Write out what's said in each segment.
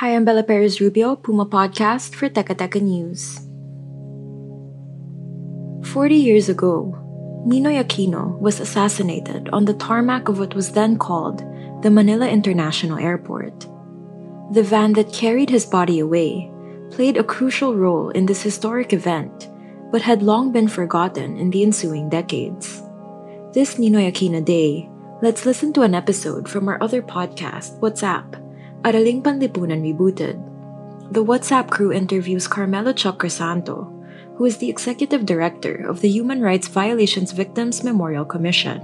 Hi, I'm Bella Perez Rubio, Puma Podcast for Teka News. 40 years ago, Ninoy Aquino was assassinated on the tarmac of what was then called the Manila International Airport. The van that carried his body away played a crucial role in this historic event, but had long been forgotten in the ensuing decades. This Ninoy Aquino Day, let's listen to an episode from our other podcast, What's AP, Araling Panlipunan Rebooted. The What's AP crew interviews Carmelo Chuck Crisanto, who is the executive director of the Human Rights Violations Victims Memorial Commission.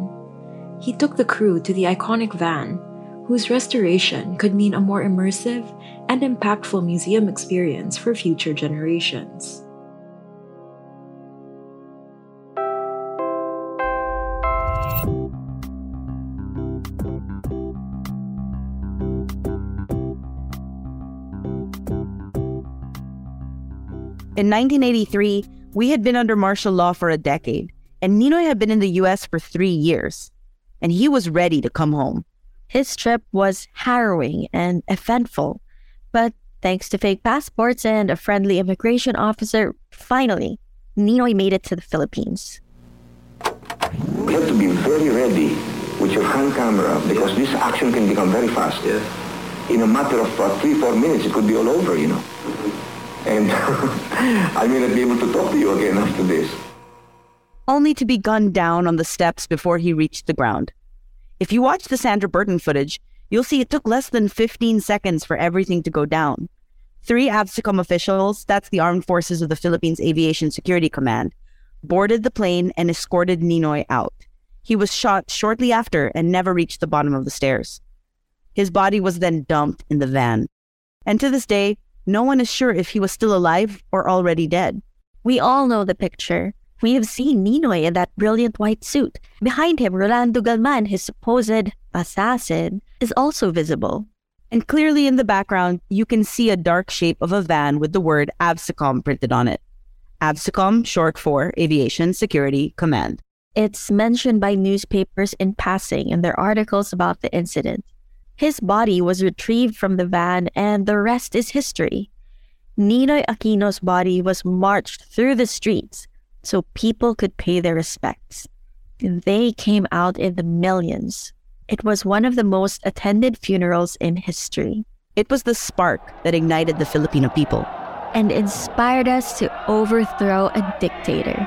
He took the crew to the iconic van, whose restoration could mean a more immersive and impactful museum experience for future generations. In 1983, we had been under martial law for a decade, and Ninoy had been in the US for three years, and he was ready to come home. His trip was harrowing and eventful, but thanks to fake passports and a friendly immigration officer, finally, Ninoy made it to the Philippines. You have to be very ready with your hand camera because this action can become very fast. Yeah. In a matter of uh, three, four minutes, it could be all over, you know. And I may not be able to talk to you again after this. only to be gunned down on the steps before he reached the ground. If you watch the Sandra Burton footage, you'll see it took less than 15 seconds for everything to go down. Three AVSECOM officials, that's the Armed Forces of the Philippines Aviation Security Command, boarded the plane and escorted Ninoy out. He was shot shortly after and never reached the bottom of the stairs. His body was then dumped in the van. And to this day, no one is sure if he was still alive or already dead. We all know the picture. We have seen Ninoy in that brilliant white suit. Behind him, Rolando Galman, his supposed assassin, is also visible. And clearly in the background, you can see a dark shape of a van with the word AVSECOM printed on it. AVSECOM, short for Aviation Security Command. It's mentioned by newspapers in passing in their articles about the incident. His body was retrieved from the van, and the rest is history. Ninoy Aquino's body was marched through the streets so people could pay their respects. They came out in the millions. It was one of the most attended funerals in history It was the spark that ignited the Filipino people. and inspired us to overthrow a dictator.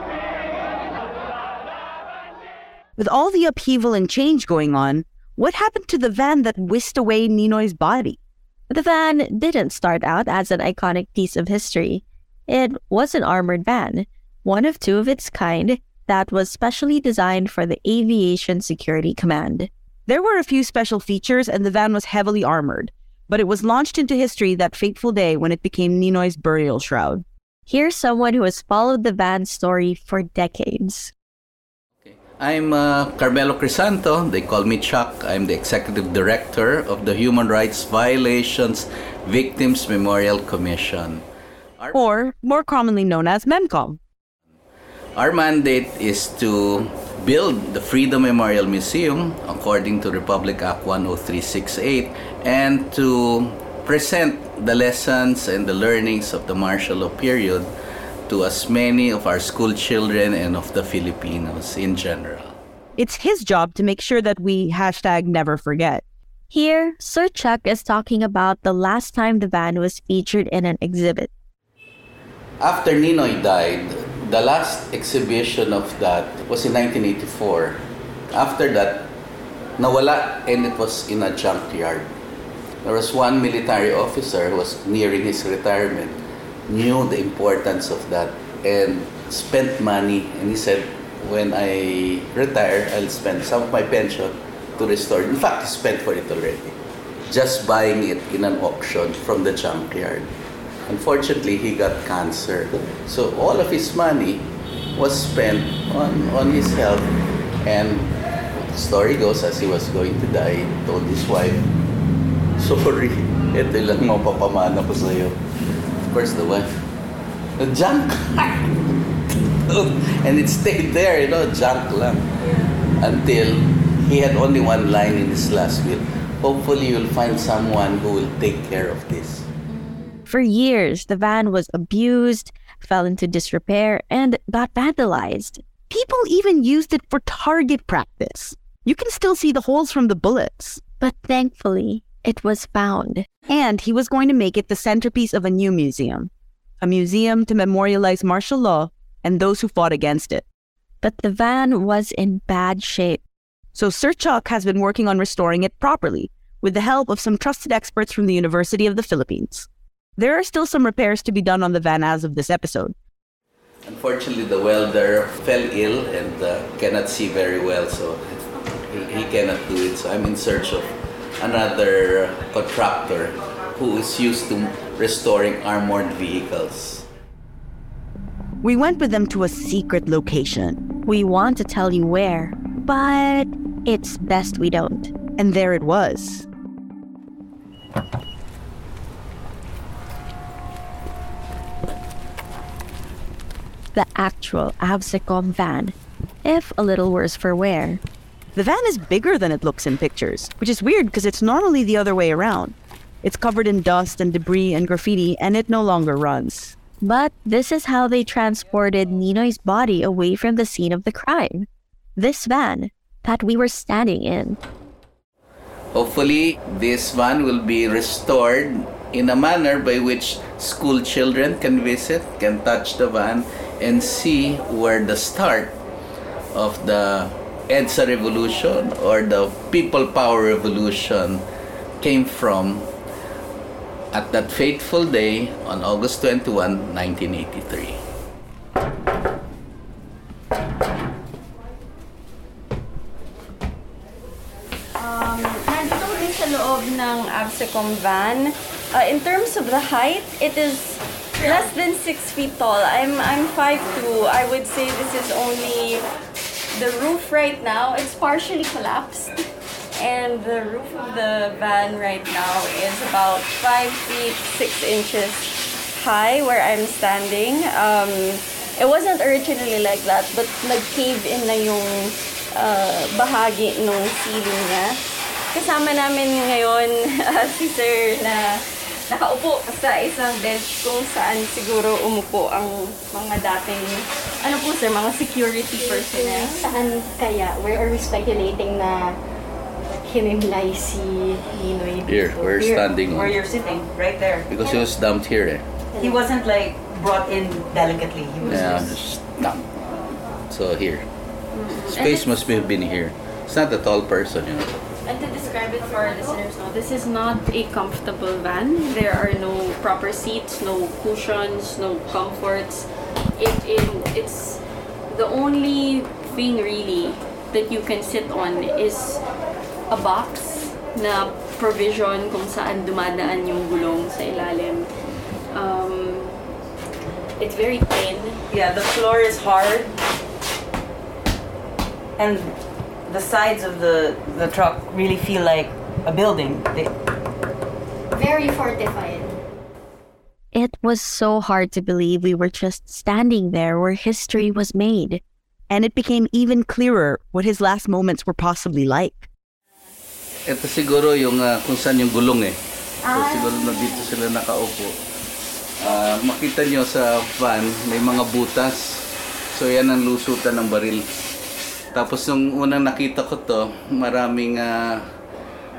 With all the upheaval and change going on, what happened to the van that whisked away Ninoy's body? The van didn't start out as an iconic piece of history. It was an armored van, one of two of its kind that was specially designed for the Aviation Security Command. There were a few special features, and the van was heavily armored, but it was launched into history that fateful day when it became Ninoy's burial shroud. Here's someone who has followed the van story for decades. I'm uh, Carmelo Crisanto. They call me Chuck. I'm the executive director of the Human Rights Violations Victims Memorial Commission. Our, Or, more commonly known as MEMCOM. our mandate is to build the Freedom Memorial Museum according to Republic Act 10368 and to present the lessons and the learnings of the martial law period to as many of our school children and of the Filipinos in general. It's his job to make sure that we hashtag never forget. Here, Sir Chuck is talking about the last time the van was featured in an exhibit. After Ninoy died, the last exhibition of that was in 1984. After that, nawala and it was in a junkyard. There was one military officer who was nearing his retirement, knew the importance of that and spent money and he said, when I retire, I'll spend some of my pension to restore. In fact, he spent for it already. Just buying it in an auction from the junkyard. Unfortunately, he got cancer. So all of his money was spent on, on his health. And the story goes, as he was going to die, he told his wife, Sorry, ito lang mapapamana ko sa'yo. Of course, the wife, the junk. and it stayed there, you know, junk lang. Until he had only one line in his last will. Hopefully, you'll find someone who will take care of this. For years, the van was abused, fell into disrepair, and got vandalized. People even used it for target practice. You can still see the holes from the bullets. But thankfully, it was found. And he was going to make it the centerpiece of a new museum a museum to memorialize martial law and those who fought against it. But the van was in bad shape. So Sir Chuck has been working on restoring it properly with the help of some trusted experts from the University of the Philippines. There are still some repairs to be done on the van as of this episode. Unfortunately, the welder fell ill and uh, cannot see very well, so he, he cannot do it. So I'm in search of another contractor who is used to restoring armored vehicles. We went with them to a secret location, We want to tell you where, but it's best we don't. and there it was. The actual Avsecom van, if a little worse for wear. The van is bigger than it looks in pictures, which is weird because it's normally the other way around. It's covered in dust and debris and graffiti, and it no longer runs. But this is how they transported Ninoy's body away from the scene of the crime. This van that we were standing in. Hopefully, this van will be restored in a manner by which school children can visit, can touch the van, and see where the start of the EDSA revolution or the people power revolution came from at that fateful day on August 21, 1983. Um, nandito kami sa loob ng Absecom van. Uh, in terms of the height, it is less than 6 feet tall. I'm, I'm 5'2". I would say this is only the roof right now. It's partially collapsed. And the roof of the van right now is about 5 feet 6 inches high where I'm standing. Um, it wasn't originally like that, but nag-cave in na yung uh, bahagi nung ceiling niya. Kasama namin ngayon uh, si Sir na nakaupo sa isang bench kung saan siguro umupo ang mga dating, ano po sir, mga security personnel. Saan kaya? Where are we speculating na hinimlay si Ninoy? Here, we're standing Where on. you're sitting, right there. Because he was dumped here eh. He wasn't like brought in delicately. He was Yeah, just just dumped. So here. Space must have been here. It's not a tall person, you know. And to describe it for our listeners, no, this is not a comfortable van. There are no proper seats, no cushions, no comforts. It, it it's the only thing really that you can sit on is a box na provision kung saan dumadaan yung gulong sa ilalim. Um, it's very thin. yeah. The floor is hard, and the sides of the the truck really feel like a building. They, Very fortified. It was so hard to believe we were just standing there where history was made. And it became even clearer what his last moments were possibly like. Ito siguro yung ah, kung saan yung gulong eh. So siguro na dito sila nakaupo. Ah, makita nyo sa van, may mga butas. So yan ang lusutan ng baril. Tapos nung unang nakita ko to, maraming ah,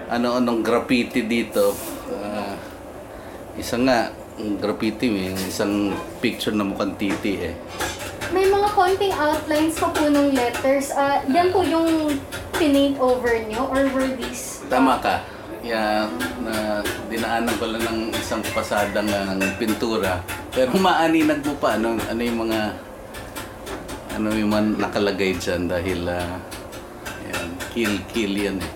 ano-anong graffiti dito. Ah, isa nga, graffiti may isang picture na mukhang titi eh. May mga konting outlines pa po ng letters. Ah, yan po yung pinaint over nyo or were these... Tama ka. Yeah, na dinaanan ko lang ng isang pasada ng pintura. Pero maaninag mo pa ano, ano yung mga ano yung mga nakalagay dyan dahil uh, yan, kill kill yan eh.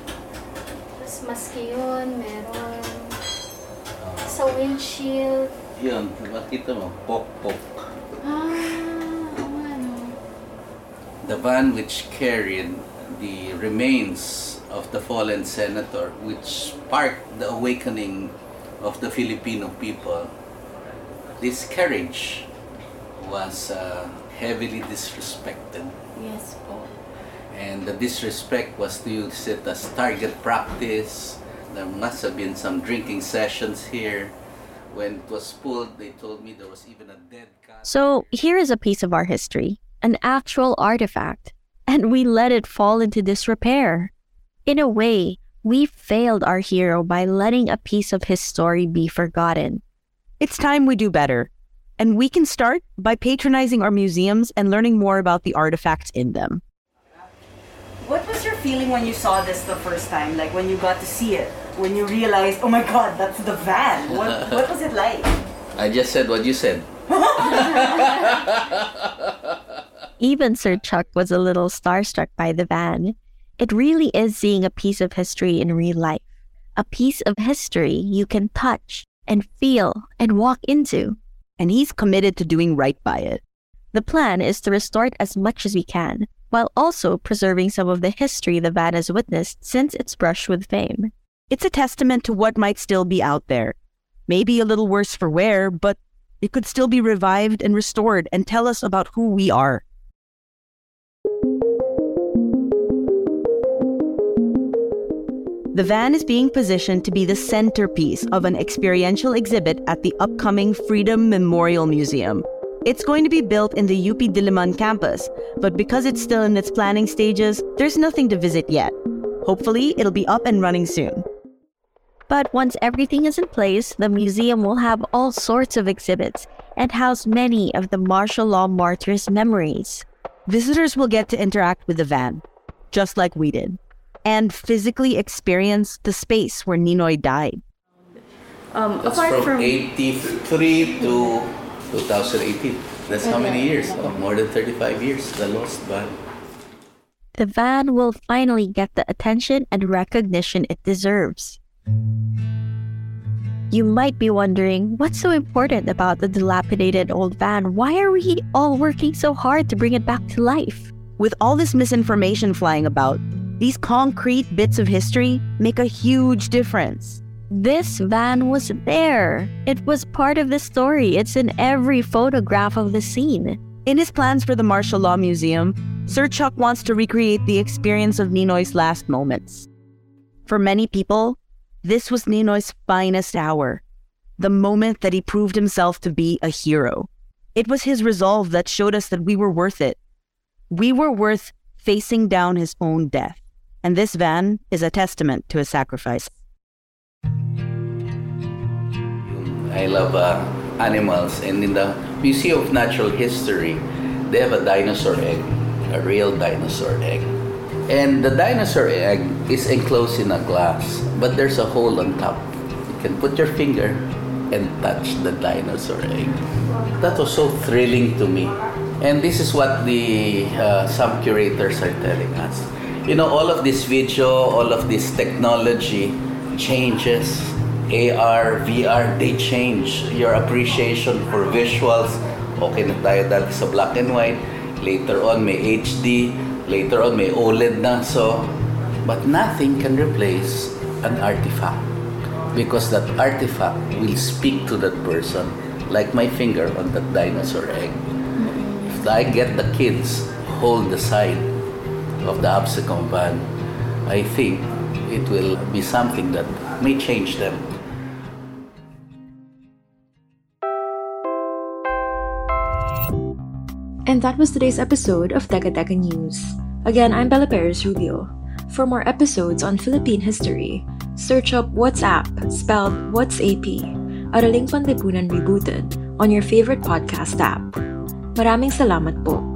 Mas maski yun, meron. Sa windshield. Yun, makita mo, pok pok. Ah, oo nga no. The van which carried the remains of the fallen senator, which sparked the awakening of the Filipino people. This carriage was uh, heavily disrespected. Yes po. And the disrespect was used it as target practice. There must have been some drinking sessions here. When it was pulled, they told me there was even a dead cat. So here is a piece of our history, an actual artifact, and we let it fall into disrepair. In a way, we failed our hero by letting a piece of his story be forgotten. It's time we do better. And we can start by patronizing our museums and learning more about the artifacts in them. What was your feeling when you saw this the first time? Like when you got to see it? When you realized, oh my god, that's the van. What, what was it like? I just said what you said. Even Sir Chuck was a little starstruck by the van. It really is seeing a piece of history in real life, a piece of history you can touch and feel and walk into. And he's committed to doing right by it. The plan is to restore it as much as we can, while also preserving some of the history the van has witnessed since its brush with fame. It's a testament to what might still be out there. Maybe a little worse for wear, but it could still be revived and restored and tell us about who we are. The van is being positioned to be the centerpiece of an experiential exhibit at the upcoming Freedom Memorial Museum. It's going to be built in the UP Diliman campus, but because it's still in its planning stages, there's nothing to visit yet. Hopefully, it'll be up and running soon. But once everything is in place, the museum will have all sorts of exhibits and house many of the martial law martyrs' memories. Visitors will get to interact with the van, just like we did, and physically experience the space where Ninoy died. Um, That's apart from from 83 to 2018. That's how many years? Oh, more than 35 years, the lost van. The van will finally get the attention and recognition it deserves. You might be wondering what's so important about the dilapidated old van? Why are we all working so hard to bring it back to life? With all this misinformation flying about, these concrete bits of history make a huge difference. This van was there. It was part of the story. It's in every photograph of the scene. In his plans for the Martial Law Museum, Sir Chuck wants to recreate the experience of Ninoy's last moments. For many people, this was Ninoy's finest hour, the moment that he proved himself to be a hero. It was his resolve that showed us that we were worth it. We were worth facing down his own death. And this van is a testament to his sacrifice. I love uh, animals, and in the Museum of Natural History, they have a dinosaur egg, a real dinosaur egg. And the dinosaur egg is enclosed in a glass, but there's a hole on top. You can put your finger and touch the dinosaur egg. That was so thrilling to me. And this is what the uh, some curators are telling us. You know, all of this video, all of this technology changes. AR, VR, they change your appreciation for visuals. Okay na tayo dati sa black and white. Later on, may HD. Later on, may OLED na. So, but nothing can replace an artifact. Because that artifact will speak to that person. Like my finger on that dinosaur egg. If I get the kids hold the side of the Absecom van, I think it will be something that may change them. And that was today's episode of Teka News. Again, I'm Bella Perez Rubio. For more episodes on Philippine history, search up WhatsApp, spelled What's AP. Araling Panlipunan Rebooted on your favorite podcast app. Maraming salamat po.